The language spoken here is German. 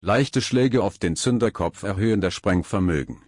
Leichte Schläge auf den Zünderkopf erhöhen das Sprengvermögen.